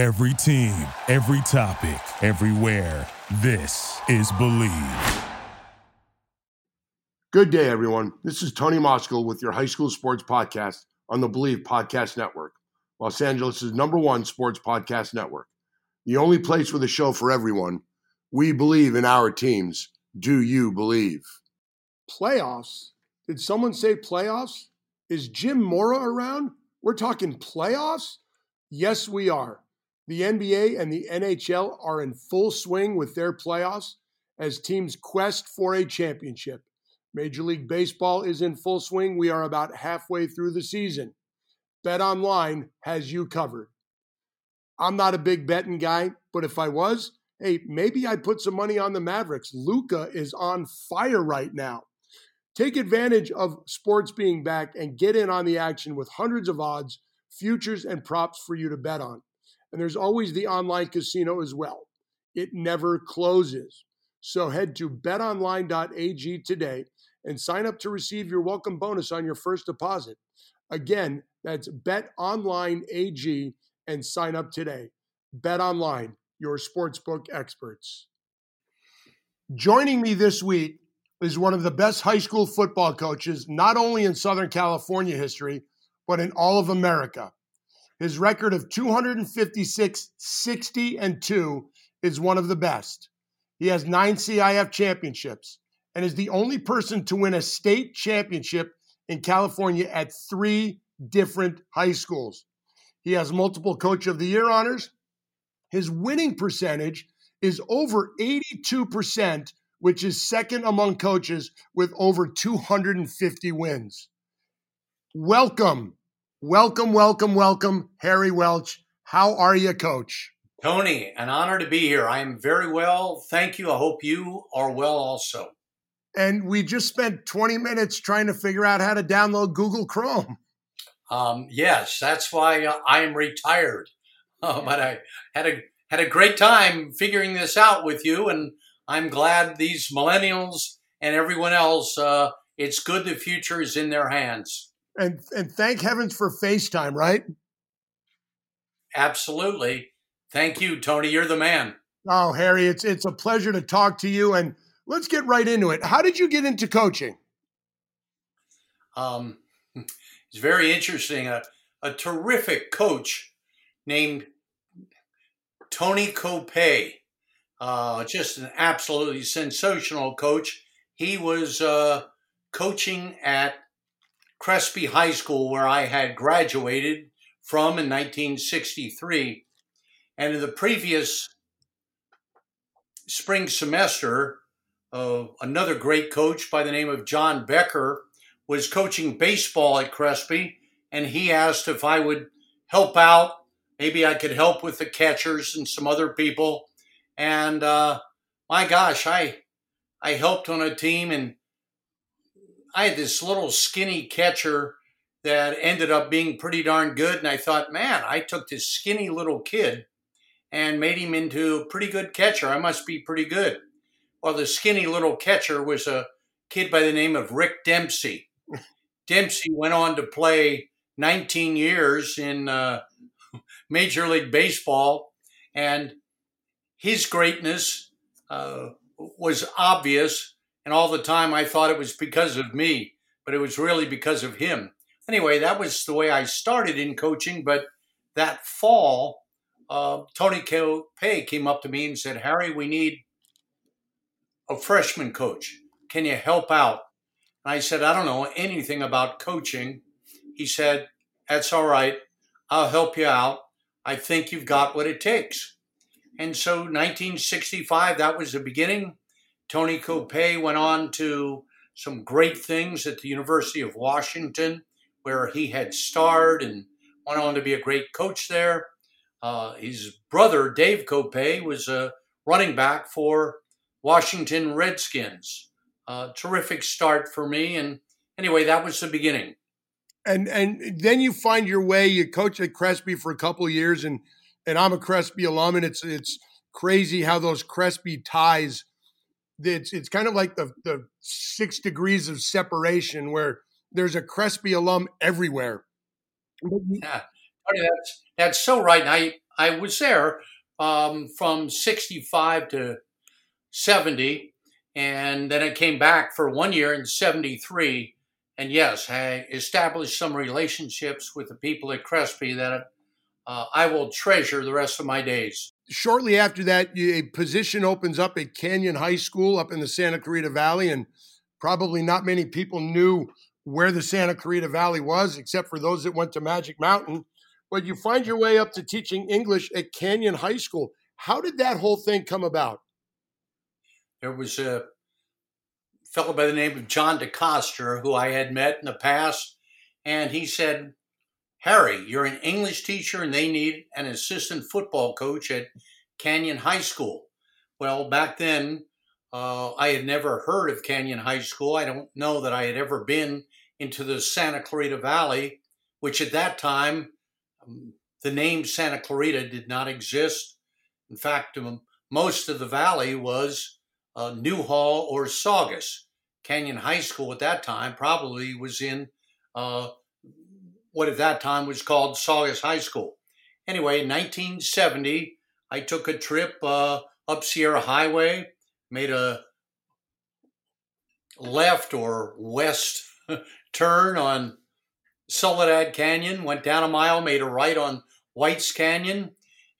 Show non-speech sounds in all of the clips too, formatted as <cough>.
Every team, every topic, everywhere. This is Believe. Good day, everyone. This is Tony Moskal with your high school sports podcast on the Believe Podcast Network, Los Angeles' number one sports podcast network. The only place with a show for everyone. We believe in our teams. Do you believe? Playoffs? Did someone say playoffs? Is Jim Mora around? We're talking playoffs? Yes, we are. The NBA and the NHL are in full swing with their playoffs as teams quest for a championship. Major League Baseball is in full swing. We are about halfway through the season. BetOnline has you covered. I'm not a big betting guy, but if I was, hey, maybe I'd put some money on the Mavericks. Luka is on fire right now. Take advantage of sports being back and get in on the action with hundreds of odds, futures, and props for you to bet on. And there's always the online casino as well. It never closes. So head to betonline.ag today and sign up to receive your welcome bonus on your first deposit. Again, that's betonline.ag and sign up today. BetOnline, your sportsbook experts. Joining me this week is one of the best high school football coaches, not only in Southern California history, but in all of America. His record of 256, 60, and 2 is one of the best. He has nine CIF championships and is the only person to win a state championship in California at three different high schools. He has multiple Coach of the Year honors. His winning percentage is over 82%, which is second among coaches with over 250 wins. Welcome Welcome, welcome, welcome, Harry Welch. How are you, Coach? Tony, an honor to be here. I am very well. Thank you. I hope you are well also. And we just spent 20 minutes trying to figure out how to download Google Chrome. Um, yes, that's why uh, I am retired. Uh, <laughs> but I had a had a great time figuring this out with you, and I'm glad these millennials and everyone else. Uh, it's good the future is in their hands and and thank heavens for FaceTime, right? Absolutely. Thank you, Tony. You're the man. Oh, Harry, it's it's a pleasure to talk to you. And let's get right into it. How did you get into coaching? Um, <laughs> it's very interesting. A, a terrific coach named Tony Kopay, uh, just an absolutely sensational coach. He was uh, coaching at Crespi High School, where I had graduated from in 1963. And in the previous spring semester, uh, another great coach by the name of John Becker was coaching baseball at Crespi, and he asked if I would help out. Maybe I could help with the catchers and some other people. And uh, my gosh, I I helped on a team, and I had this little skinny catcher that ended up being pretty darn good. And I thought, man, I took this skinny little kid and made him into a pretty good catcher. I must be pretty good. Well, the skinny little catcher was a kid by the name of Rick Dempsey. <laughs> Dempsey went on to play 19 years in uh, <laughs> Major League Baseball, and his greatness uh, was obvious and all the time I thought it was because of me, but it was really because of him. Anyway, that was the way I started in coaching. But that fall, uh, Tony Pay came up to me and said, Harry, we need a freshman coach. Can you help out? And I said, I don't know anything about coaching. He said, That's all right. I'll help you out. I think you've got what it takes. And so 1965, that was the beginning. Tony Kopay went on to some great things at the University of Washington, where he had starred and went on to be a great coach there. Uh, his brother, Dave Kopay, was a running back for Washington Redskins. Uh, terrific start for me. And anyway, that was the beginning. And and then you find your way. You coach at Crespi for a couple years, and and I'm a Crespi alum, and it's it's crazy how those Crespi ties it's it's kind of like the the six degrees of separation where there's a Crespi alum everywhere. Yeah, that's that's so right. And I I was there um, from 65 to 70. And then I came back for one year in 73. And yes, I established some relationships with the people at Crespi that uh, I will treasure the rest of my days. Shortly after that, a position opens up at Canyon High School up in the Santa Clarita Valley. And probably not many people knew where the Santa Clarita Valley was, except for those that went to Magic Mountain. But you find your way up to teaching English at Canyon High School. How did that whole thing come about? There was a fellow by the name of John DeCoster who I had met in the past, and he said, Harry, you're an English teacher and they need an assistant football coach at Canyon High School. Well, back then, uh, I had never heard of Canyon High School. I don't know that I had ever been into the Santa Clarita Valley, which at that time, um, the name Santa Clarita did not exist. In fact, um, most of the valley was uh, Newhall or Saugus. Canyon High School at that time probably was in uh, what at that time was called Saugus High School. Anyway, in 1970, I took a trip uh, up Sierra Highway made a left or west <laughs> turn on Soledad Canyon, went down a mile, made a right on White's Canyon,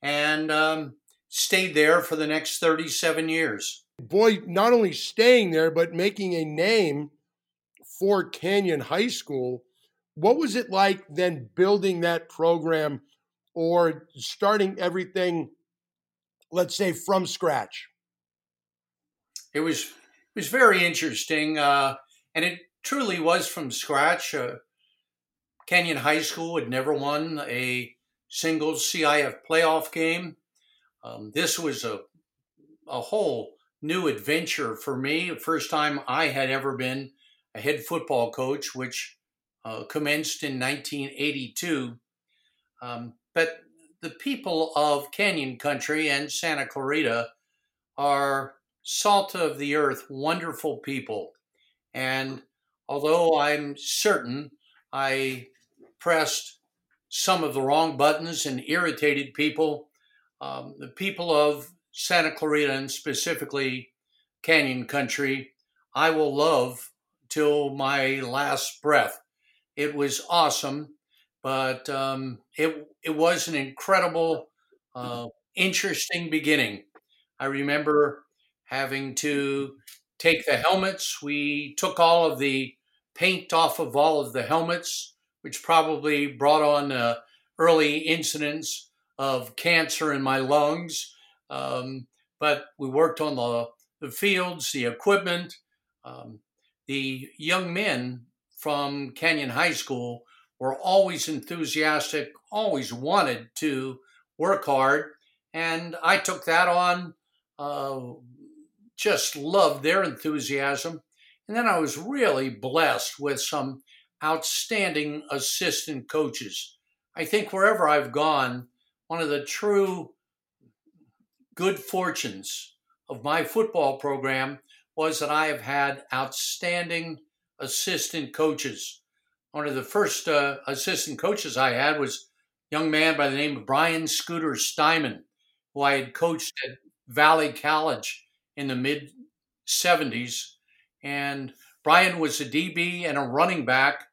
and um, stayed there for the next 37 years. Boy, not only staying there, but making a name for Canyon High School. What was it like then building that program or starting everything, let's say, from scratch? it was it was very interesting, uh, and it truly was from scratch. Uh, Canyon High School had never won a single CIF playoff game. Um, this was a a whole new adventure for me. The first time I had ever been a head football coach, which uh, commenced in 1982. Um, but the people of Canyon Country and Santa Clarita are salt of the earth, wonderful people. And although I'm certain I pressed some of the wrong buttons and irritated people, um, the people of Santa Clarita and specifically Canyon Country, I will love till my last breath. It was awesome, but um, it it was an incredible, uh, interesting beginning. I remember having to take the helmets. We took all of the paint off of all of the helmets, which probably brought on uh, early incidents of cancer in my lungs. Um, but we worked on the, the fields, the equipment. Um, the young men from Canyon High School were always enthusiastic, always wanted to work hard. And I took that on uh, just loved their enthusiasm. And then I was really blessed with some outstanding assistant coaches. I think wherever I've gone, one of the true good fortunes of my football program was that I have had outstanding assistant coaches. One of the first uh, assistant coaches I had was a young man by the name of Brian Scooter Steinman, who I had coached at Valley College in the mid 70s. And Brian was a DB and a running back,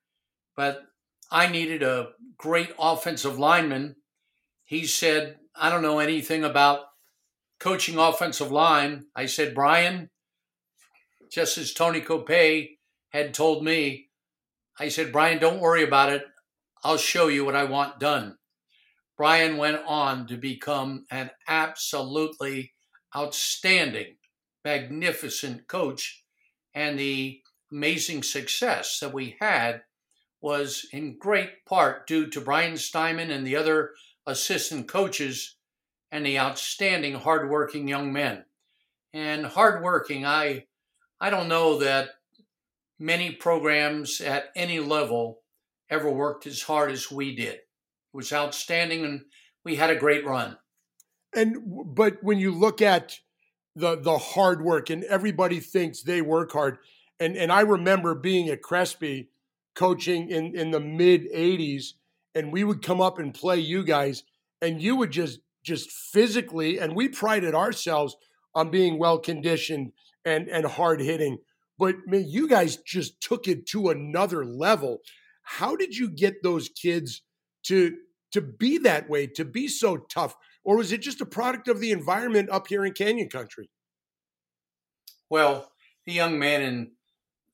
but I needed a great offensive lineman. He said, I don't know anything about coaching offensive line. I said, Brian, just as Tony Kopay had told me, I said, Brian, don't worry about it. I'll show you what I want done. Brian went on to become an absolutely outstanding magnificent coach. And the amazing success that we had was in great part due to Brian Steinman and the other assistant coaches and the outstanding hardworking young men. And hardworking, I I don't know that many programs at any level ever worked as hard as we did. It was outstanding and we had a great run. And but when you look at the the hard work and everybody thinks they work hard. And and I remember being at Crespi coaching in in the mid 80s and we would come up and play you guys and you would just just physically, and we prided ourselves on being well conditioned and and hard hitting. But man, you guys just took it to another level. How did you get those kids to to be that way, to be so tough? Or was it just a product of the environment up here in Canyon Country? Well, the young man in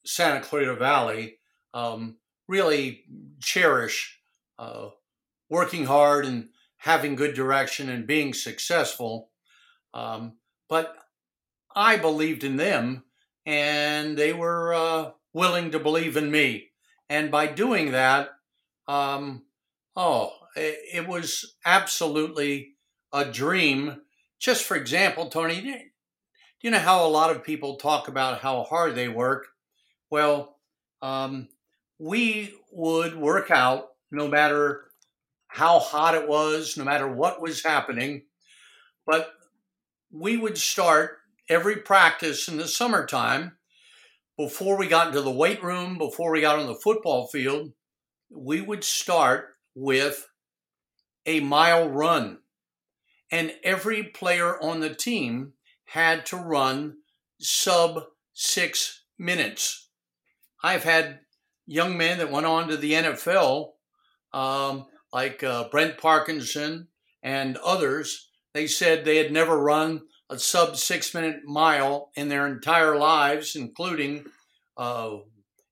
Santa Clarita Valley um, really cherish uh, working hard and having good direction and being successful. Um, but I believed in them, and they were uh, willing to believe in me. And by doing that, um, oh, it, it, was absolutely a dream. Just for example, Tony, do you know how a lot of people talk about how hard they work? Well, um, we would work out no matter how hot it was, no matter what was happening. But we would start every practice in the summertime before we got into the weight room, before we got on the football field. We would start with a mile run. And every player on the team had to run sub six minutes. I've had young men that went on to the NFL, um, like uh, Brent Parkinson and others, they said they had never run a sub six minute mile in their entire lives, including uh,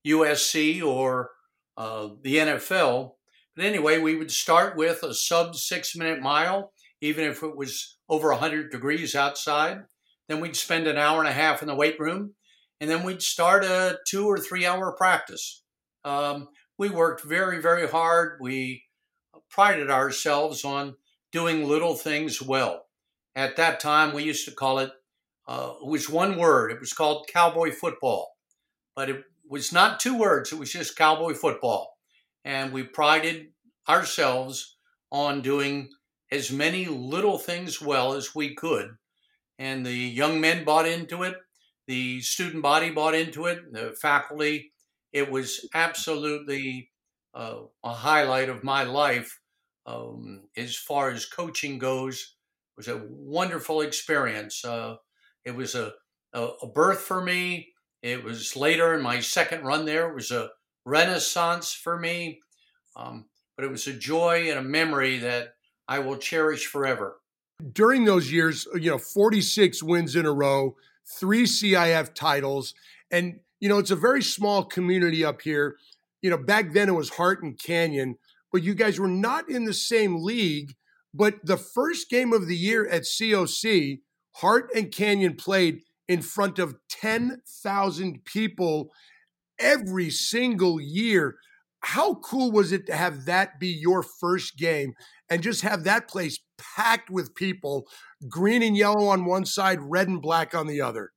USC or uh, the NFL. But anyway, we would start with a sub six minute mile, even if it was over 100 degrees outside. Then we'd spend an hour and a half in the weight room, and then we'd start a two or three hour practice. Um, we worked very, very hard. We prided ourselves on doing little things well. At that time, we used to call it, uh, it was one word. It was called cowboy football. But it was not two words, it was just cowboy football. And we prided ourselves on doing as many little things well as we could. And the young men bought into it, the student body bought into it, the faculty. It was absolutely uh, a highlight of my life um, as far as coaching goes. Was a wonderful experience. Uh, it was a, a, a birth for me. It was later in my second run there. It was a renaissance for me. Um, but it was a joy and a memory that I will cherish forever. During those years, you know, 46 wins in a row, three CIF titles, and you know, it's a very small community up here. You know, back then it was Hart and Canyon, but you guys were not in the same league. But the first game of the year at COC, Hart and Canyon played in front of 10,000 people every single year. How cool was it to have that be your first game and just have that place packed with people, green and yellow on one side, red and black on the other?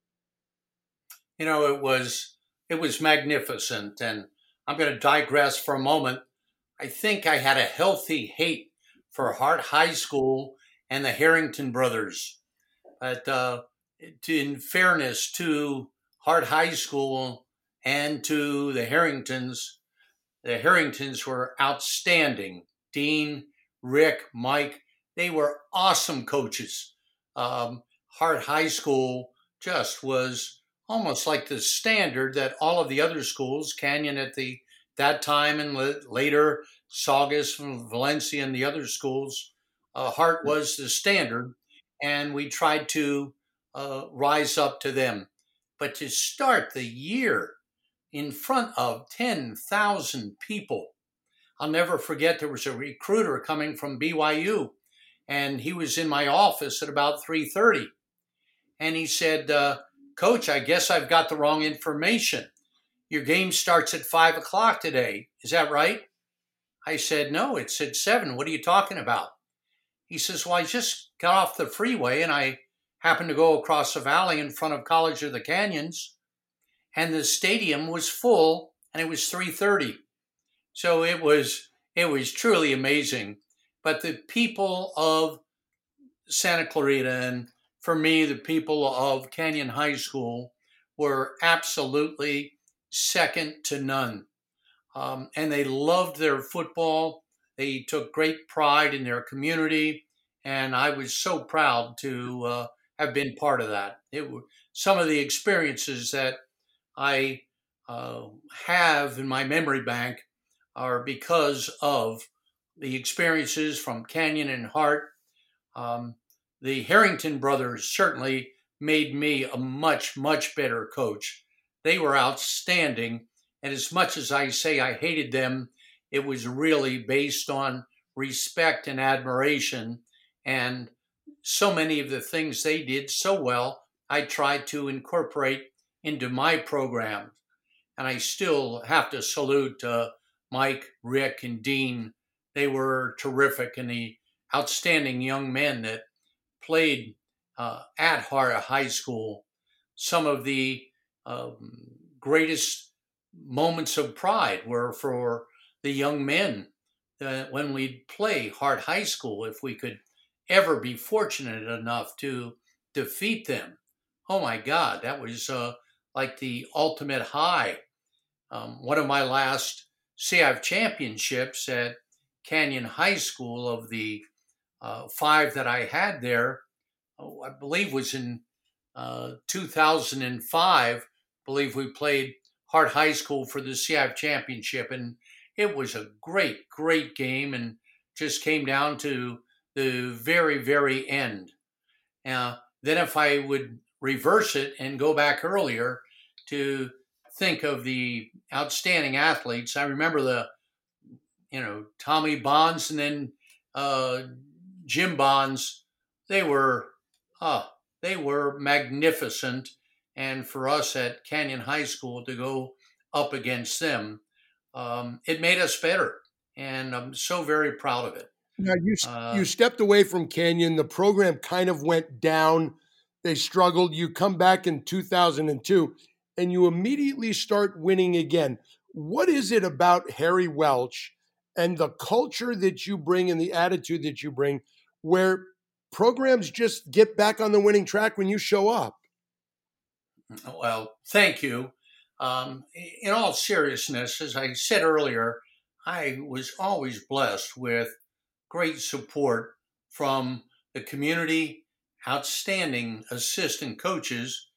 You know, it was it was magnificent and I'm going to digress for a moment I think I had a healthy hate for Hart High School and the Herrington brothers. But uh, to, in fairness to Hart High School and to the Herringtons, the Herringtons were outstanding. Dean, Rick, Mike, they were awesome coaches. Um, Hart High School just was almost like the standard that all of the other schools, Canyon at the that time and later Saugus from Valencia and the other schools, uh, Hart was the standard, and we tried to uh, rise up to them. But to start the year in front of 10,000 people, I'll never forget there was a recruiter coming from BYU, and he was in my office at about 3:30, and he said, uh, "Coach, I guess I've got the wrong information." Your game starts at five o'clock today. Is that right? I said, No, it said seven. What are you talking about? He says, Well, I just got off the freeway and I happened to go across the valley in front of College of the Canyons, and the stadium was full and it was 3:30. So it was it was truly amazing. But the people of Santa Clarita and for me, the people of Canyon High School were absolutely second to none. Um, and they loved their football. They took great pride in their community and I was so proud to uh, have been part of that. It some of the experiences that I uh, have in my memory bank are because of the experiences from Canyon and Hart. Um, the Herrington brothers certainly made me a much, much better coach. They were outstanding. And as much as I say I hated them, it was really based on respect and admiration. And so many of the things they did so well, I tried to incorporate into my program. And I still have to salute uh, Mike, Rick, and Dean. They were terrific and the outstanding young men that played uh, at Hart High School. Some of the um, greatest moments of pride were for the young men uh, when we'd play Hart High School, if we could ever be fortunate enough to defeat them. Oh my God, that was uh, like the ultimate high. Um, one of my last CIF championships at Canyon High School of the uh, five that I had there, oh, I believe was in uh, 2005. I believe we played Hart High School for the CIF championship, and it was a great, great game, and just came down to the very, very end. Now, then if I would reverse it and go back earlier to think of the outstanding athletes, I remember the, you know, Tommy Bonds and then uh, Jim Bonds. They were, uh, they were magnificent. And for us at Canyon High School to go up against them, um, it made us better. And I'm so very proud of it. Now you uh, you stepped away from Canyon. The program kind of went down. They struggled. You come back in 2002, and you immediately start winning again. What is it about Harry Welch and the culture that you bring and the attitude that you bring, where programs just get back on the winning track when you show up? Well, thank you. Um, in all seriousness, as I said earlier, I was always blessed with great support from the community, outstanding assistant coaches,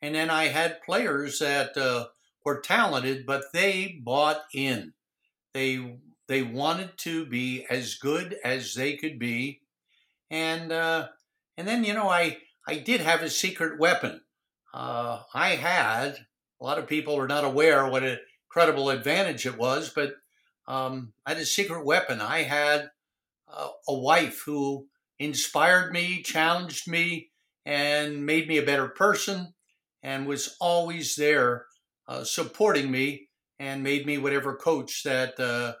and then I had players that uh, were talented, but they bought in. They they wanted to be as good as they could be, and uh, and then you know I I did have a secret weapon. Uh, I had a lot of people are not aware what an incredible advantage it was, but um, I had a secret weapon. I had a wife who inspired me, challenged me, and made me a better person, and was always there uh, supporting me and made me whatever coach that uh,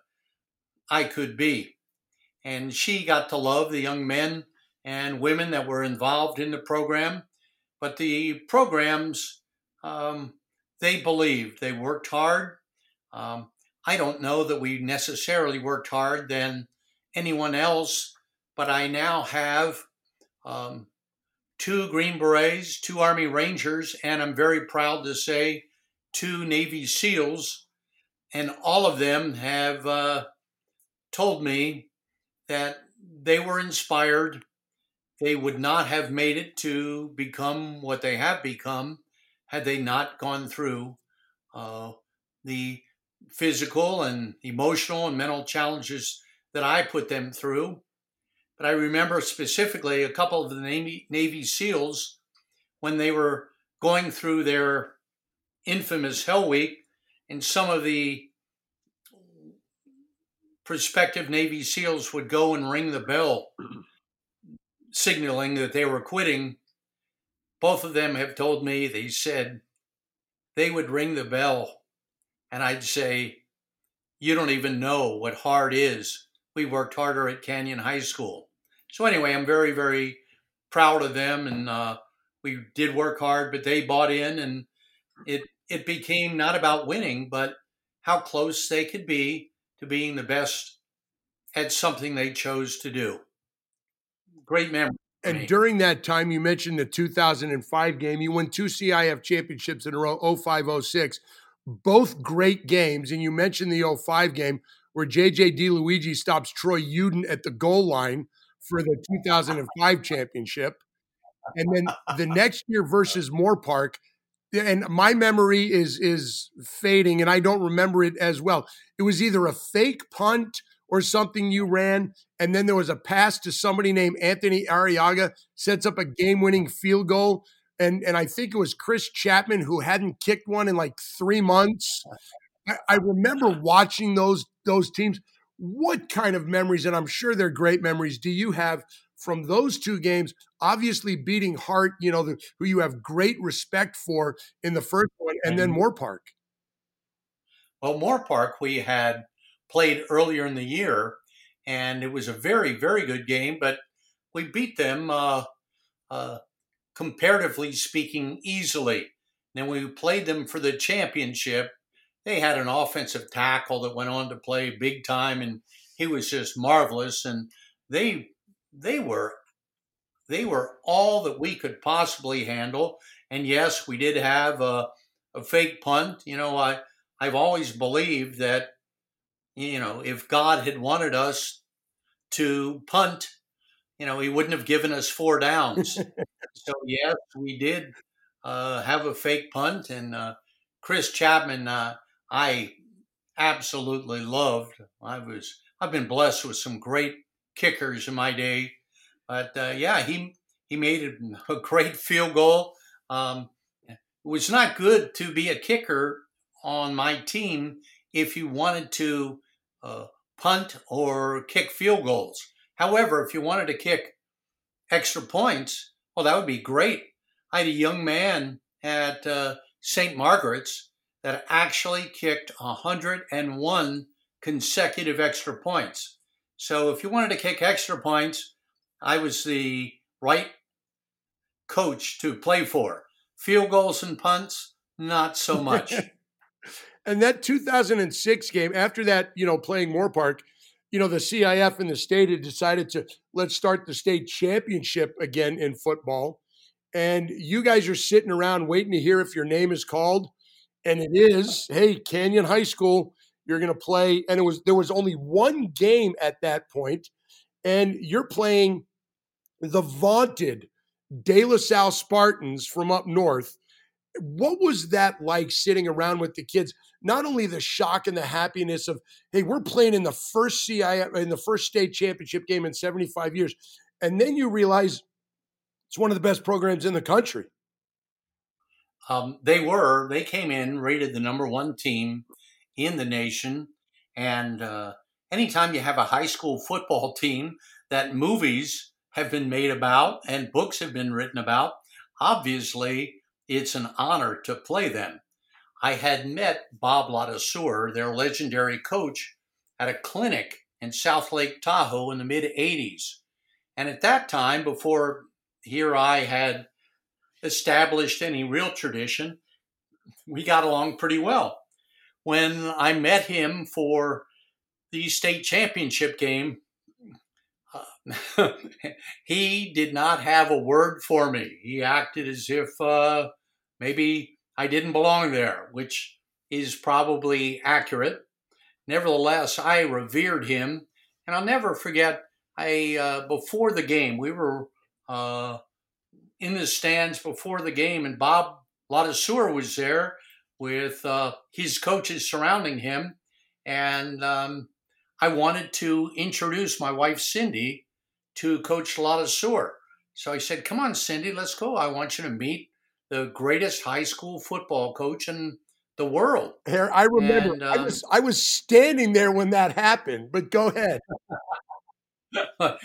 I could be. And she got to love the young men and women that were involved in the program. But the programs, um, they believed, they worked hard. Um, I don't know that we necessarily worked hard than anyone else, but I now have um, two Green Berets, two Army Rangers, and I'm very proud to say two Navy SEALs. And all of them have uh, told me that they were inspired. They would not have made it to become what they have become had they not gone through uh, the physical and emotional and mental challenges that I put them through. But I remember specifically a couple of the Navy, Navy SEALs when they were going through their infamous Hell Week, and some of the prospective Navy SEALs would go and ring the bell, <clears throat> signaling that they were quitting. Both of them have told me, they said they would ring the bell, and I'd say, You don't even know what hard is we worked harder at Canyon High School. So anyway, I'm very, very proud of them, and uh, we did work hard, but they bought in, and it it became not about winning, but how close they could be to being the best at something they chose to do. Great memory. And during that time, you mentioned the 2005 game. You won two CIF championships in a row, 05, 06, both great games. And you mentioned the 05 game where JJ DiLuigi stops Troy Uden at the goal line for the 2005 championship. And then the next year versus Moorpark, and my memory is is fading and I don't remember it as well. It was either a fake punt or something you ran, and then there was a pass to somebody named Anthony Arriaga, sets up a game-winning field goal. And, and I think it was Chris Chapman who hadn't kicked one in like three months. I, I remember watching those those teams. What kind of memories, and I'm sure they're great memories, do you have from those two games? Obviously, beating Hart, you know, the, who you have great respect for in the first one, and then mm-hmm. Moorpark. Well, Moorpark, we had played earlier in the year, and it was a very, very good game, but we beat them, uh, uh, comparatively speaking, easily. Then we played them for the championship. They had an offensive tackle that went on to play big time, and he was just marvelous. And they they were they were all that we could possibly handle. And yes, we did have a, a fake punt. You know, I I've always believed that you know, if God had wanted us to punt, you know, He wouldn't have given us four downs. <laughs> so yes, we did uh, have a fake punt, and uh, Chris Chapman, uh, I absolutely loved. I was I've been blessed with some great kickers in my day, but uh, yeah, he he made <laughs> a great field goal. Um, it was not good to be a kicker on my team if you wanted to uh, punt or kick field goals. However, if you wanted to kick extra points, well, that would be great. I had a young man at uh, St. Margaret's that actually kicked 101 consecutive extra points. So if you wanted to kick extra points, I was the right coach to play for. Field goals and punts, not so much. <laughs> And that 2006 game, after that, you know, playing Moorpark, you know, the CIF and the state had decided to let's start the state championship again in football. And you guys are sitting around waiting to hear if your name is called. And it is, hey, Canyon High School, you're going to play. And it was, there was only one game at that point, And you're playing the vaunted De La Salle Spartans from up north. What was that like sitting around with the kids? not only the shock and the happiness of, hey, we're playing in the first CI in the first state championship game in 75 years. And then you realize it's one of the best programs in the country. Um, they were. They came in rated the number one team in the nation. And uh, anytime you have a high school football team that movies have been made about and books have been written about, obviously it's an honor to play them. I had met Bob Ladouceur, their legendary coach, at a clinic in South Lake Tahoe in the mid 80s. And at that time, before here I had established any real tradition, we got along pretty well. When I met him for the state championship game, <laughs> he did not have a word for me. He acted as if uh, maybe I didn't belong there, which is probably accurate. Nevertheless, I revered him, and I'll never forget. I uh, before the game, we were uh, in the stands before the game, and Bob Ladouceur was there with uh, his coaches surrounding him, and um, I wanted to introduce my wife Cindy to Coach Ladouceur. So I said, "Come on, Cindy, let's go. I want you to meet the greatest high school football coach in the world. Here, I remember and, um, I was I was standing there when that happened, but go ahead. <laughs>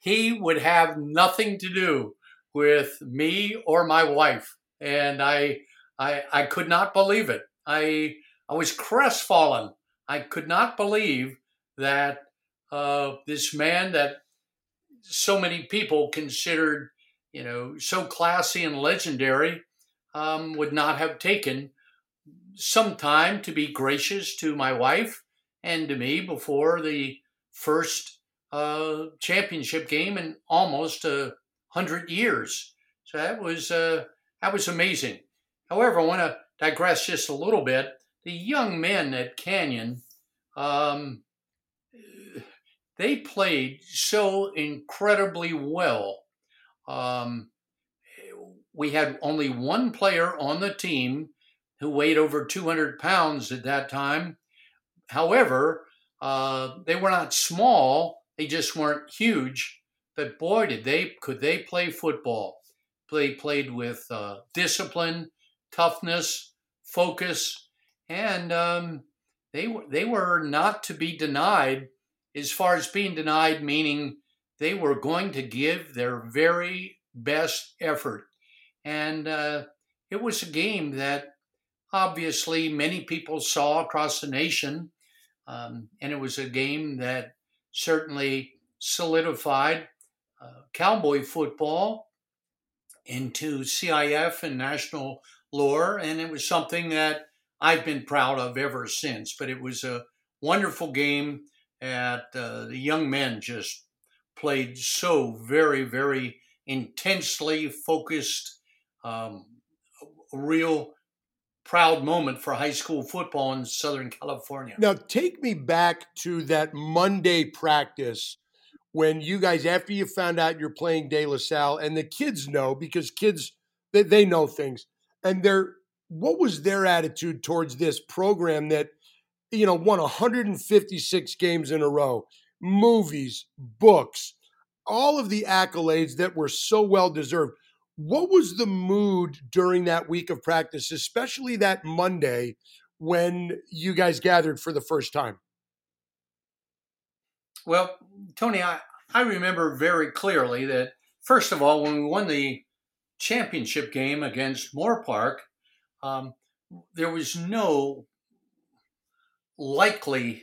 he would have nothing to do with me or my wife, and I I I could not believe it. I I was crestfallen. I could not believe that uh, this man that so many people considered you know, so classy and legendary, um, would not have taken some time to be gracious to my wife and to me before the first uh, championship game in almost a hundred years. So that was uh, that was amazing. However, I want to digress just a little bit. The young men at Canyon, um, they played so incredibly well. Um, we had only one player on the team who weighed over 200 pounds at that time. However, uh, they were not small; they just weren't huge. But boy, did they could they play football? They played with uh, discipline, toughness, focus, and um, they were they were not to be denied. As far as being denied, meaning they were going to give their very best effort, and uh, it was a game that obviously many people saw across the nation, um, and it was a game that certainly solidified uh, cowboy football into CIF and national lore, and it was something that I've been proud of ever since. But it was a wonderful game at uh, the young men just played so very, very intensely focused, um, real proud moment for high school football in Southern California. Now, take me back to that Monday practice when you guys, after you found out you're playing De La Salle, and the kids know because kids they, they know things, and they're what was their attitude towards this program that you know won 156 games in a row, movies, books, all of the accolades that were so well deserved. What was the mood during that week of practice, especially that Monday when you guys gathered for the first time? Well, Tony, I, I remember very clearly that, first of all, when we won the championship game against Moorpark, um, there was no likelihood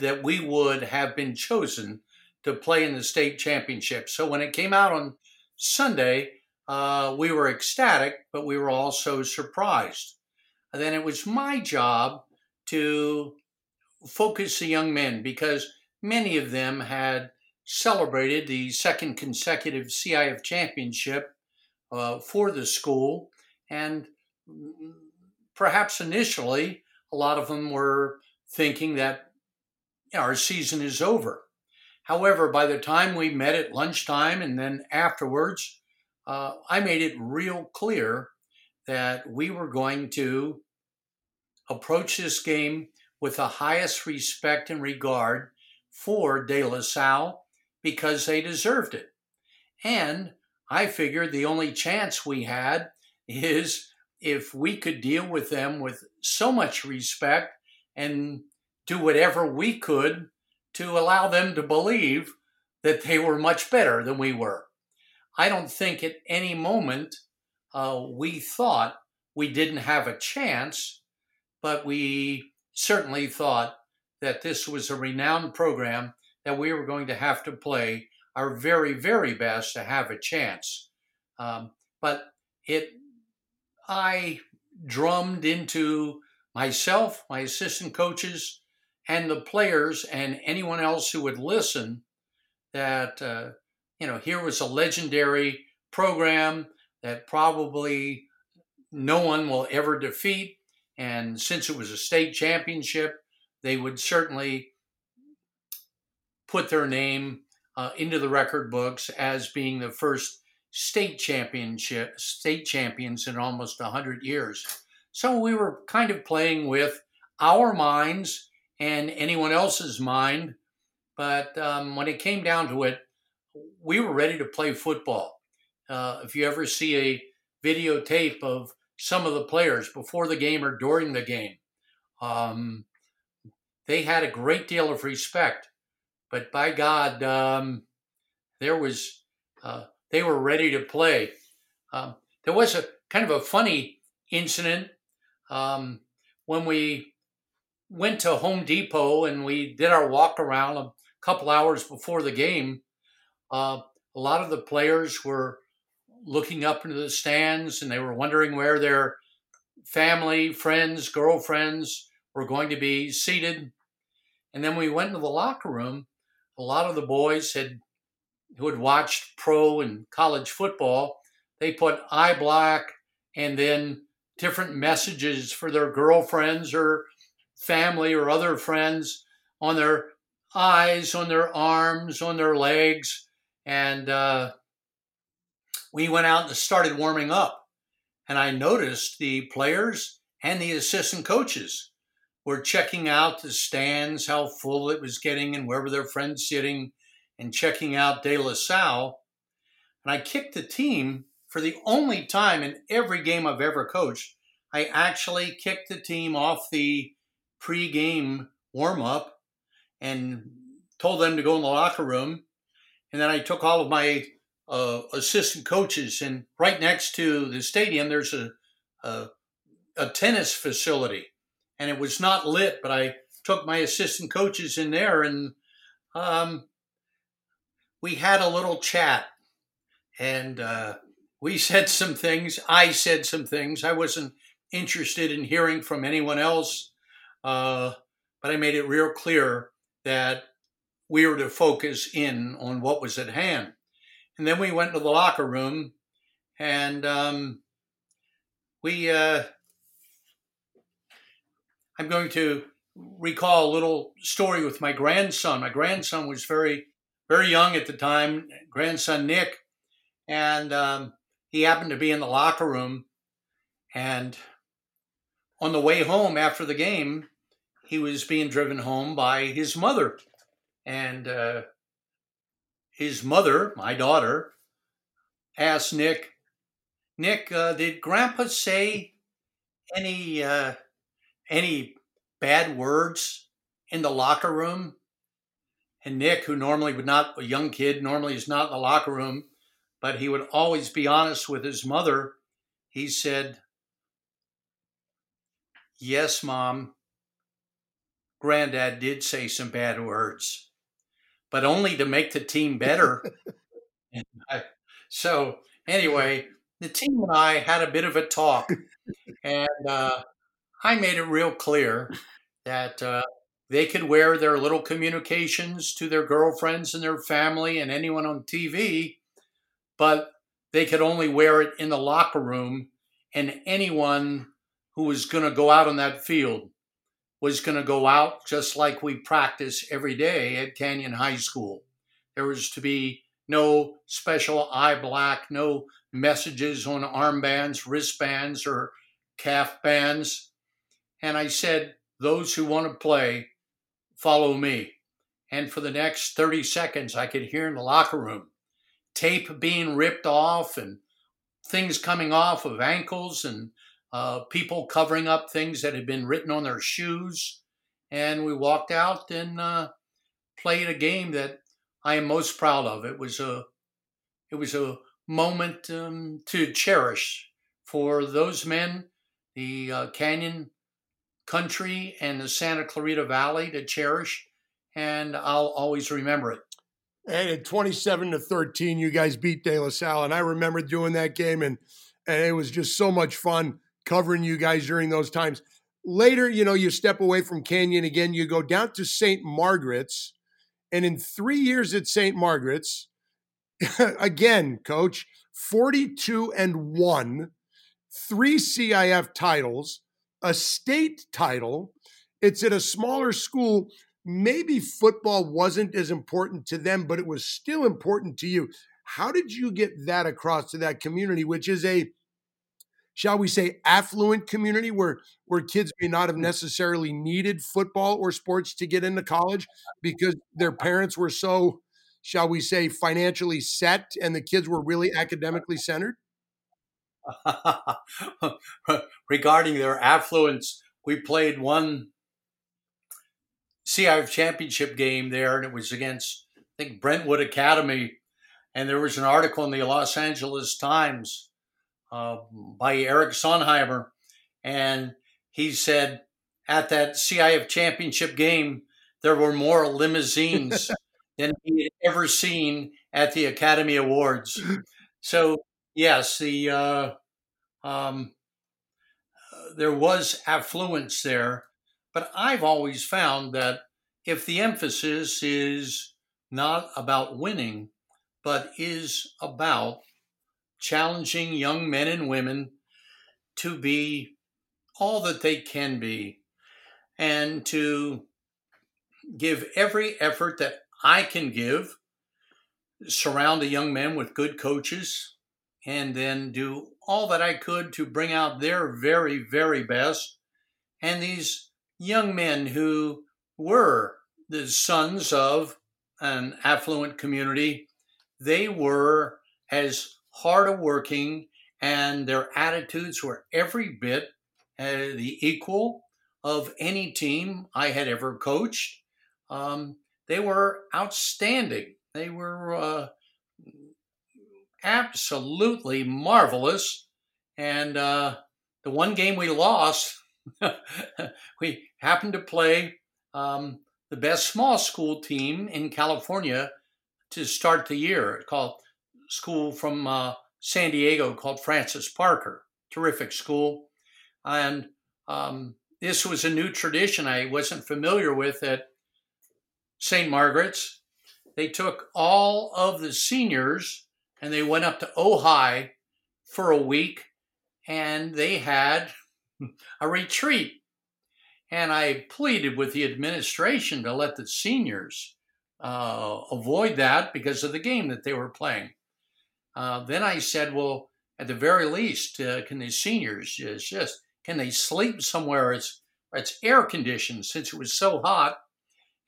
that we would have been chosen to play in the state championship. So when it came out on Sunday, uh, we were ecstatic, but we were also surprised. And then it was my job to focus the young men because many of them had celebrated the second consecutive CIF championship uh, for the school. And perhaps initially, a lot of them were thinking that you know, our season is over. However, by the time we met at lunchtime and then afterwards, uh, I made it real clear that we were going to approach this game with the highest respect and regard for De La Salle because they deserved it. And I figured the only chance we had <laughs> is if we could deal with them with so much respect and do whatever we could to allow them to believe that they were much better than we were. I don't think at any moment uh, we thought we didn't have a chance, but we certainly thought that this was a renowned program that we were going to have to play our very, very best to have a chance. Um, but it, I drummed into myself, my assistant coaches, and the players, and anyone else who would listen that, uh, you know, here was a legendary program that probably no one will ever defeat. And since it was a state championship, they would certainly put their name uh, into the record books as being the first state championship state champions in almost 100 years. So we were kind of playing with our minds and anyone else's mind. But um, when it came down to it we were ready to play football. Uh, if you ever see a videotape of some of the players before the game or during the game um, they had a great deal of respect. But by God, um, there was uh, they were ready to play. Um, there was a kind of a funny incident um, when we went to Home Depot and we did our walk around a couple hours before the game. Uh, a lot of the players were looking up into the stands and they were wondering where their family, friends, girlfriends were going to be seated. And then we went into the locker room. A lot of the boys had who had watched pro and college football, they put eye black and then different messages for their girlfriends or family or other friends on their eyes on their arms, on their legs, and uh, we went out and started warming up. And I noticed the players and the assistant coaches were checking out the stands, how full it was getting, and where were their friends sitting, and checking out De La Salle. And I kicked the team for the only time in every game I've ever coached. I actually kicked the team off the pre-game warm-up and told them to go in the locker room. And then I took all of my uh, assistant coaches, and right next to the stadium, there's a, a, a tennis facility, and it was not lit, but I took my assistant coaches in there, and um, we had a little chat, and uh, we <laughs> said some things. I said some things. I wasn't interested in hearing from anyone else, uh, but I made it real clear that we were to focus in on what was at hand. And then we went to the locker room and um, we, uh, I'm going to recall a little story with my grandson. My grandson was very, very young at the time, grandson Nick, and um, he happened to be in the locker room. And on the way home after the game, he was being driven home by his mother. And uh, his mother, my daughter, asked Nick, Nick, uh, did Grandpa say any uh, any bad words in the locker room? And Nick, who normally would not, a young kid, normally is not in the locker room, but he would always be honest with his mother. He said, Yes, Mom, Granddad did say some bad words but only to make the team better. I, <laughs> <laughs> so anyway, the team and I had a bit of a talk, and uh, I made it real clear that uh, they could wear their little communications to their girlfriends and their family and anyone on TV, but they could only wear it in the locker room, and anyone who was going to go out on that field was going to go out just like we practice every day at Canyon High School. There was to be no special eye black, no messages on armbands, wristbands, or calf bands. And I said, Those who want to play, follow me. And for the next 30 seconds, I could hear in the locker room tape being ripped off and things coming off of ankles and uh, people covering up things that had been written on their shoes. And we walked out and uh, played a game that I am most proud of. It was a, it was a moment um, to cherish for those men, the uh, Canyon country and the Santa Clarita Valley to cherish. And I'll always remember it. And at 27 to 13, you guys beat De La Salle. And I remember doing that game, and, and it was just so much fun covering you guys during those times. Later, you know, you step away from Canyon again, you go down to St. Margaret's. And in three years at St. Margaret's, <laughs> again, coach, 42 and 1, three CIF titles, a state title. It's at a smaller school. Maybe football wasn't as important to them, but it was still important to you. How did you get that across to that community, which is a shall we say, affluent community where where kids may not have necessarily needed football or sports to get into college because their parents were so, shall we say, financially set and the kids were really academically centered? <laughs> Regarding their affluence, we played one CIF championship game there, and it was against, I think, Brentwood Academy. And there was an article in the Los Angeles Times uh, by Eric Sondheimer, and he said at that CIF championship game there were more limousines <laughs> than he had ever seen at the Academy Awards. So yes, the uh, um, there was affluence there, but I've always found that if the emphasis is not about winning, but is about challenging young men and women to be all that they can be and to give every effort that I can give, surround the young men with good coaches, and then do all that I could to bring out their very, very best. And these young men who were the sons of an affluent community, they were as hard working and their attitudes were every bit uh, the equal of any team I had ever coached. Um, they were outstanding. They were uh, absolutely marvelous. And uh, the one game we lost, <laughs> we happened to play um, the best small school team in California to start the year, called school from uh, San Diego called Francis Parker. Terrific school. And um, this was a new tradition I wasn't familiar with at St. Margaret's. They took all of the seniors and they went up to Ojai for a week and they had a retreat. And I pleaded with the administration to let the seniors uh, avoid that because of the game that they were playing. Uh, then I said, well, at the very least, uh, can the seniors just, just can they sleep somewhere? It's it's air conditioned since it was so hot.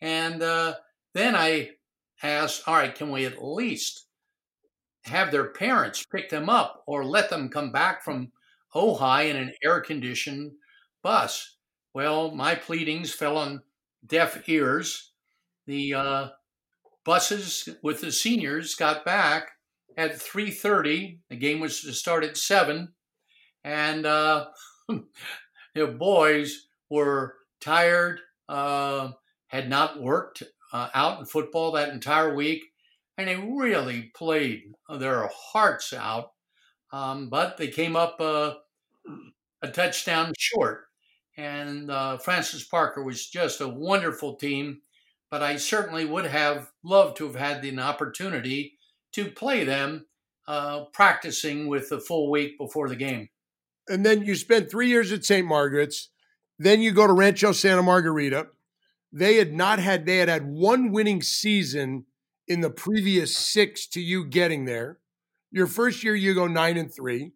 And uh, then I asked, all right, can we at least have their parents pick them up or let them come back from Ojai in an air conditioned bus? Well, my pleadings fell on deaf ears. The uh, buses with the seniors got back at 3.30 the game was to start at 7 and uh, <laughs> the boys were tired uh, had not worked uh, out in football that entire week and they really played their hearts out um, but they came up uh, a touchdown short and uh, francis parker was just a wonderful team but i certainly would have loved to have had an opportunity to play them uh, practicing with the full week before the game. And then you spent three years at St. Margaret's. Then you go to Rancho Santa Margarita. They had not had, they had had one winning season in the previous six to you getting there. Your first year, you go nine and three.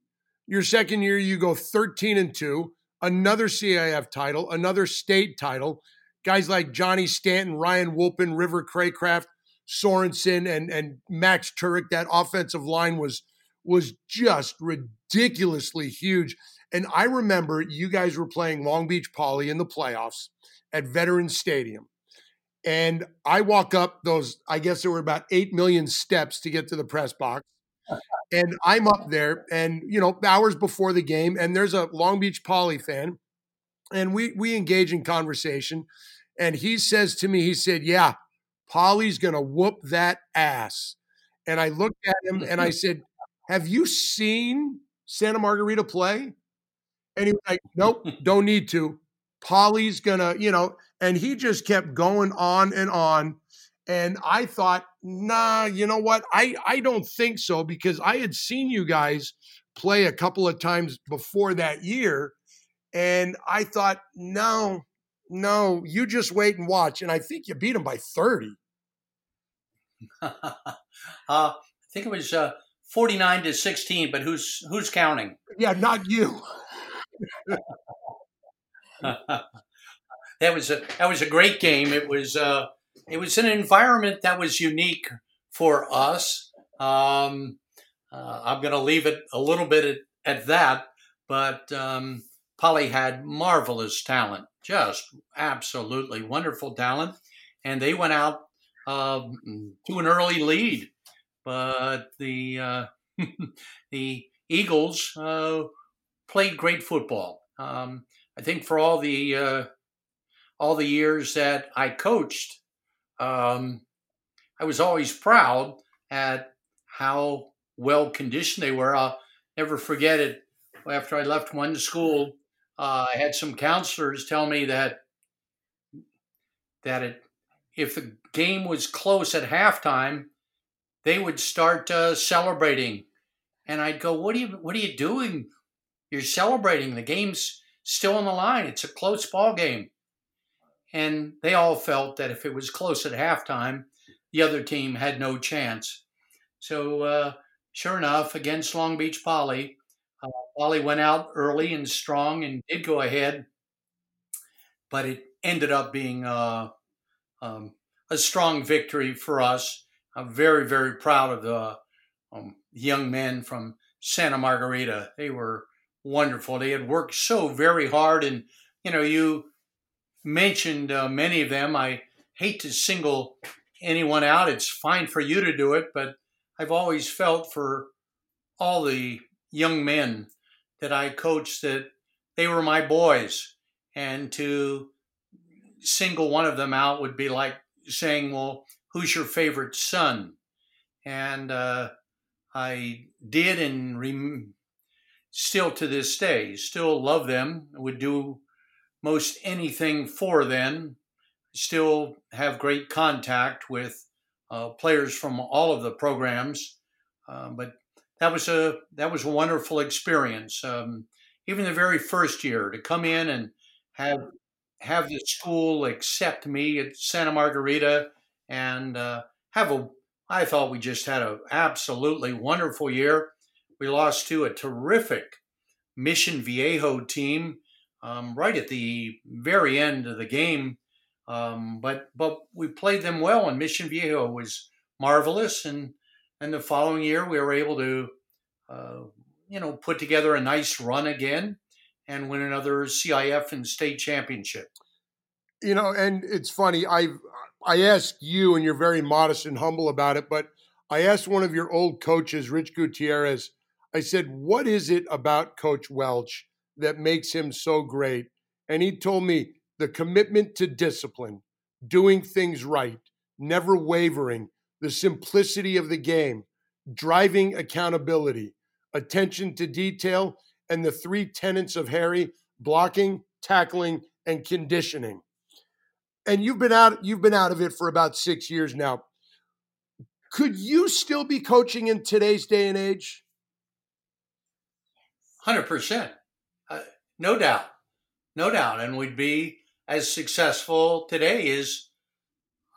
Your second year, you go 13 and two, another CIF title, another state title. Guys like Johnny Stanton, Ryan Woolpin, River Cracraft, Sorensen and and Max Tuerk. That offensive line was was just ridiculously huge. And I remember you guys were playing Long Beach Poly in the playoffs at Veterans Stadium. And I walk up those, I guess there were about 8 million steps to get to the press box. <laughs> And I'm up there and, you know, hours before the game, and there's a Long Beach Poly fan. And we we engage in conversation. And he says to me, he said, Yeah, Poly's going to whoop that ass. And I looked at him and I said, Have you seen Santa Margarita play? And he was like, Nope, <laughs> don't need to. Poly's going to, you know, and he just kept going on and on. And I thought, nah, you know what? I, I don't think so because I had seen you guys play a couple of times before that year. And I thought, no, no, you just wait and watch. And I think you beat them by 30. <laughs> uh, I think it was uh, 49 to 16, but who's who's counting? Yeah, not you. <laughs> that was a that was a great game. It was uh, it was an environment that was unique for us. Um, uh, I'm going to leave it a little bit at, at that, but um, Poly had marvelous talent, just absolutely wonderful talent, and they went out uh, to an early lead, but the uh, <laughs> the Eagles uh, played great football. Um, I think for all the uh, all the years that I coached, um, I was always proud at how well conditioned they were. I'll never forget it. After I left one school, uh, I had some counselors tell me that that it, if the game was close at halftime, they would start uh, celebrating, and I'd go, "What are you? What are you doing? You're celebrating. The game's still on the line. It's a close ball game." And they all felt that if it was close at halftime, the other team had no chance. So, uh, sure enough, against Long Beach Poly, uh, Poly went out early and strong and did go ahead, but it ended up being uh, um, a strong victory for us. I'm very, very proud of the um, young men from Santa Margarita. They were wonderful. They had worked so very hard, and you know, you mentioned uh, many of them. I hate to single anyone out. It's fine for you to do it, but I've always felt for all the young men that I coached that they were my boys, and to single one of them out would be like saying, "Well, who's your favorite son?" And uh, I did, and rem- still to this day, still love them. Would do most anything for then. Still have great contact with uh, players from all of the programs, uh, but that was a that was a wonderful experience. Um, even the very first year to come in and have have the school accept me at Santa Margarita and uh, have a I thought we just had an absolutely wonderful year. We lost to a terrific Mission Viejo team um, right at the very end of the game. Um, but but we played them well, and Mission Viejo was marvelous. And and the following year, we were able to, uh, you know, put together a nice run again and win another CIF and state championship. You know, and it's funny. I I asked you, and you're very modest and humble about it, but I asked one of your old coaches, Rich Gutierrez. I said, "What is it about Coach Welch that makes him so great. And he told me the commitment to discipline, doing things right, never wavering, the simplicity of the game, driving accountability, attention to detail, and the three tenets of Harry blocking, tackling, and conditioning. And you've been out you've been out of it for about 6 years now. Could you still be coaching in today's day and age? 100%. No doubt. No doubt. And we'd be as successful today as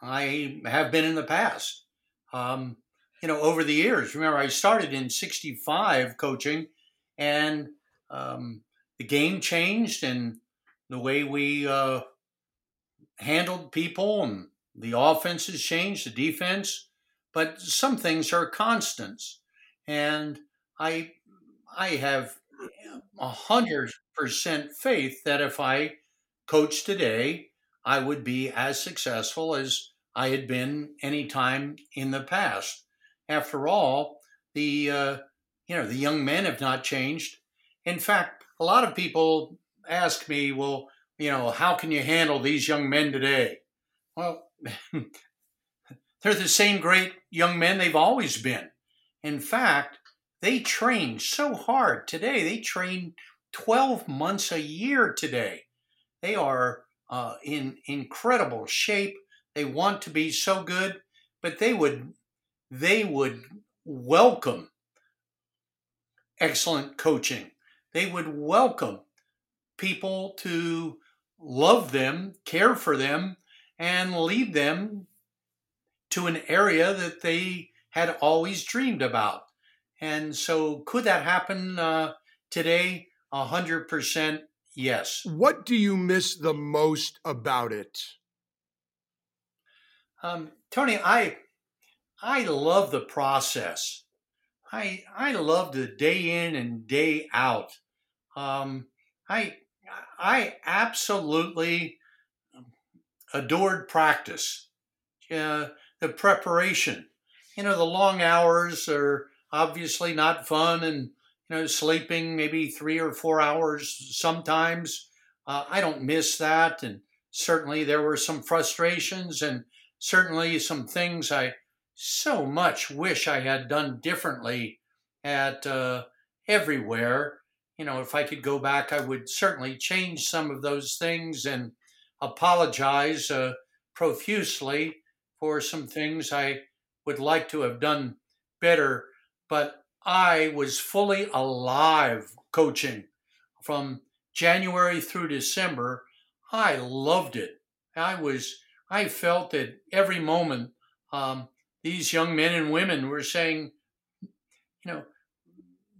I have been in the past. Um, you know, over the years, remember, I started in 65 coaching, and um, the game changed and the way we uh, handled people and the offenses changed, the defense, but some things are constants. And I, I have a hundred percent faith that if I coached today, I would be as successful as I had been any time in the past. After all, the uh, you know the young men have not changed. In fact, a lot of people ask me, "Well, you know, how can you handle these young men today?" Well, <laughs> they're the same great young men they've always been. In fact, they train so hard today. They train 12 months a year today. They are uh, in incredible shape. They want to be so good, but they would they would welcome excellent coaching. They would welcome people to love them, care for them, and lead them to an area that they had always dreamed about. And so, could that happen uh, today? A hundred percent, yes. What do you miss the most about it? Um, Tony, I I love the process. I I love the day in and day out. Um, I I absolutely adored practice. Uh, the preparation. You know, the long hours are obviously not fun and you know sleeping maybe three or four hours sometimes. Uh, i don't miss that and certainly there were some frustrations and certainly some things i so much wish i had done differently at uh, everywhere. You know if i could go back i would certainly change some of those things and apologize uh, profusely for some things i would like to have done better but I was fully alive coaching from January through December. I loved it. I was I felt that every moment um, these young men and women were saying, you know,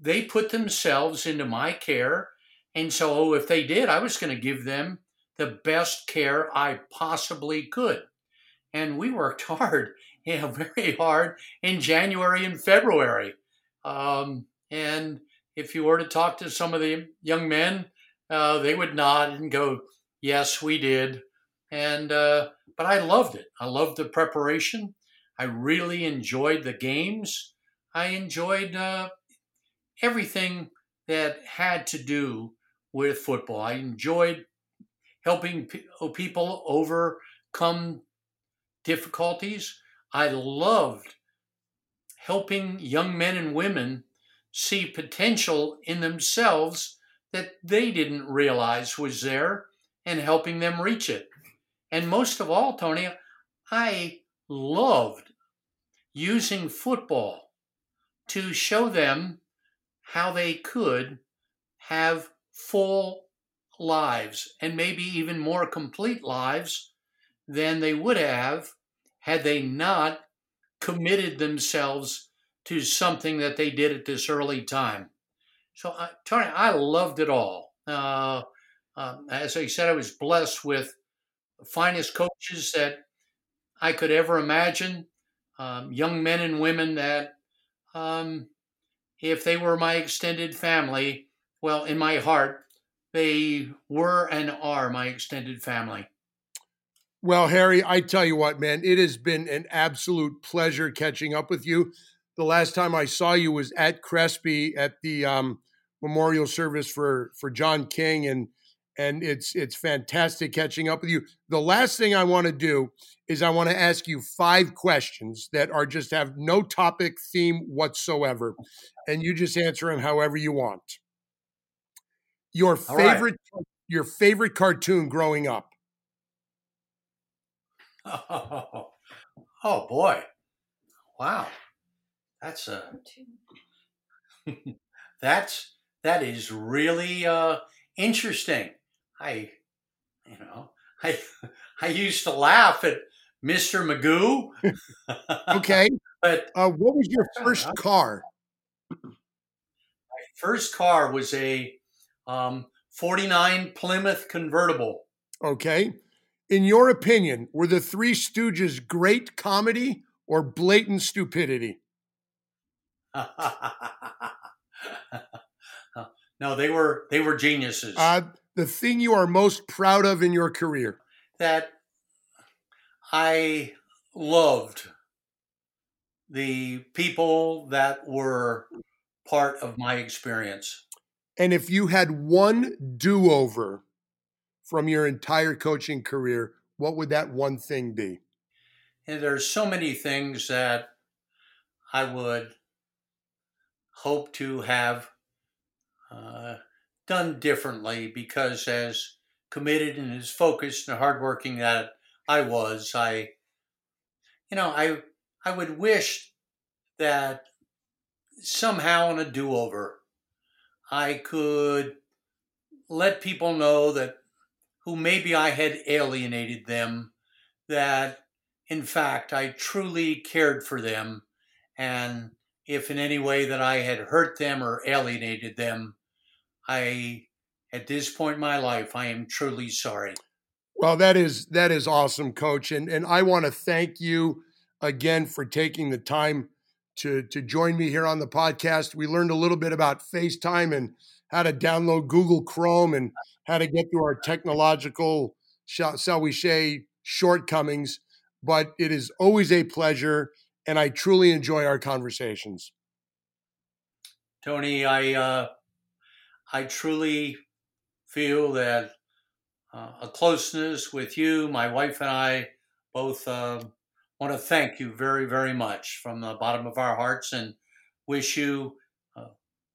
they put themselves into my care, and so if they did, I was going to give them the best care I possibly could. And we worked <laughs> hard, yeah, very hard in January and February. Um, and if you were to talk to some of the young men, uh, they would nod and go, "Yes, we did." And uh, but I loved it. I loved the preparation. I really enjoyed the games. I enjoyed uh, everything that had to do with football. I enjoyed helping oh, people overcome difficulties. I loved helping young men and women see potential in themselves that they didn't realize was there and helping them reach it. And most of all, Tony, I loved using football to show them how they could have full lives and maybe even more complete lives than they would have had they not committed themselves to something that they did at this early time. So, uh, Tony, I loved it all. Uh, uh, as I said, I was blessed with the finest coaches that I could ever imagine, um, young men and women that, um, if they were my extended family, well, in my heart, they were and are my extended family. Well, Harry, I tell you what, man, it has been an absolute pleasure catching up with you. The last time I saw you was at Crespi at the um, memorial service for for John King, and and it's it's fantastic catching up with you. The last thing I want to do is I want to ask you five questions that are just have no topic theme whatsoever, and you just answer them however you want. Your favorite right. your favorite cartoon growing up. Oh, <laughs> oh boy. Wow. That's a <laughs> That's that is really uh interesting. I you know, <laughs> I I used to laugh at Mr. Magoo. okay. but uh, what was your first uh, car? My first car was a um, 49 Plymouth convertible. Okay. In your opinion, were the Three Stooges great comedy or blatant stupidity? <laughs> no, they were they were geniuses. Uh, the thing you are most proud of in your career? That I loved the people that were part of my experience. And if you had one do over from your entire coaching career, what would that one thing be? And there's so many things that I would hope to have uh, done differently because as committed and as focused and hardworking that I was, I, you know, I, I would wish that somehow in a do-over, I could let people know that who maybe I had alienated them, that in fact I truly cared for them, and if in any way that I had hurt them or alienated them, I, at this point in my life, I am truly sorry. Well, that is that is awesome, Coach, and and I want to thank you again for taking the time to to join me here on the podcast. We learned a little bit about FaceTime and how to download Google Chrome and how to get through our technological, shall we say, shortcomings. But it is always a pleasure, and I truly enjoy our conversations. Tony, I uh, I truly feel that uh, a closeness with you, my wife and I both uh, want to thank you very, very much from the bottom of our hearts and wish you uh,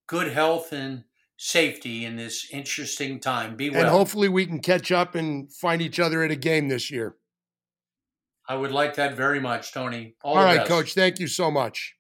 good health and safety in this interesting time. Be well. And hopefully we can catch up and find each other at a game this year. I would like that very much, Tony. All, All right, best. Coach. Thank you so much.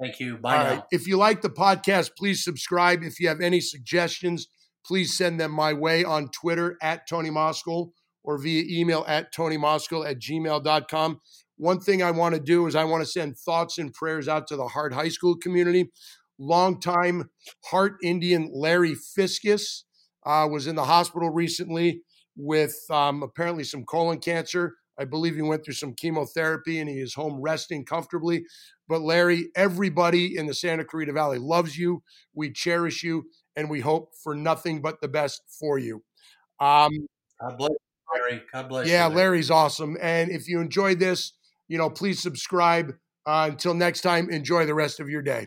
Thank you. Bye All now. Right. If you like the podcast, please subscribe. If you have any suggestions, please send them my way on Twitter at Tony Moskal or via email at tonymoskel at gmail.com. One thing I want to do is I want to send thoughts and prayers out to the Hart High School community. Longtime Hart Indian Larry Fiskus uh, was in the hospital recently with um, apparently some colon cancer. I believe he went through some chemotherapy and he is home resting comfortably. But Larry, everybody in the Santa Clarita Valley loves you. We cherish you and we hope for nothing but the best for you. Um, God bless you, Larry. God bless yeah, you. Larry's awesome. And if you enjoyed this, you know, please subscribe. Uh, until next time, enjoy the rest of your day.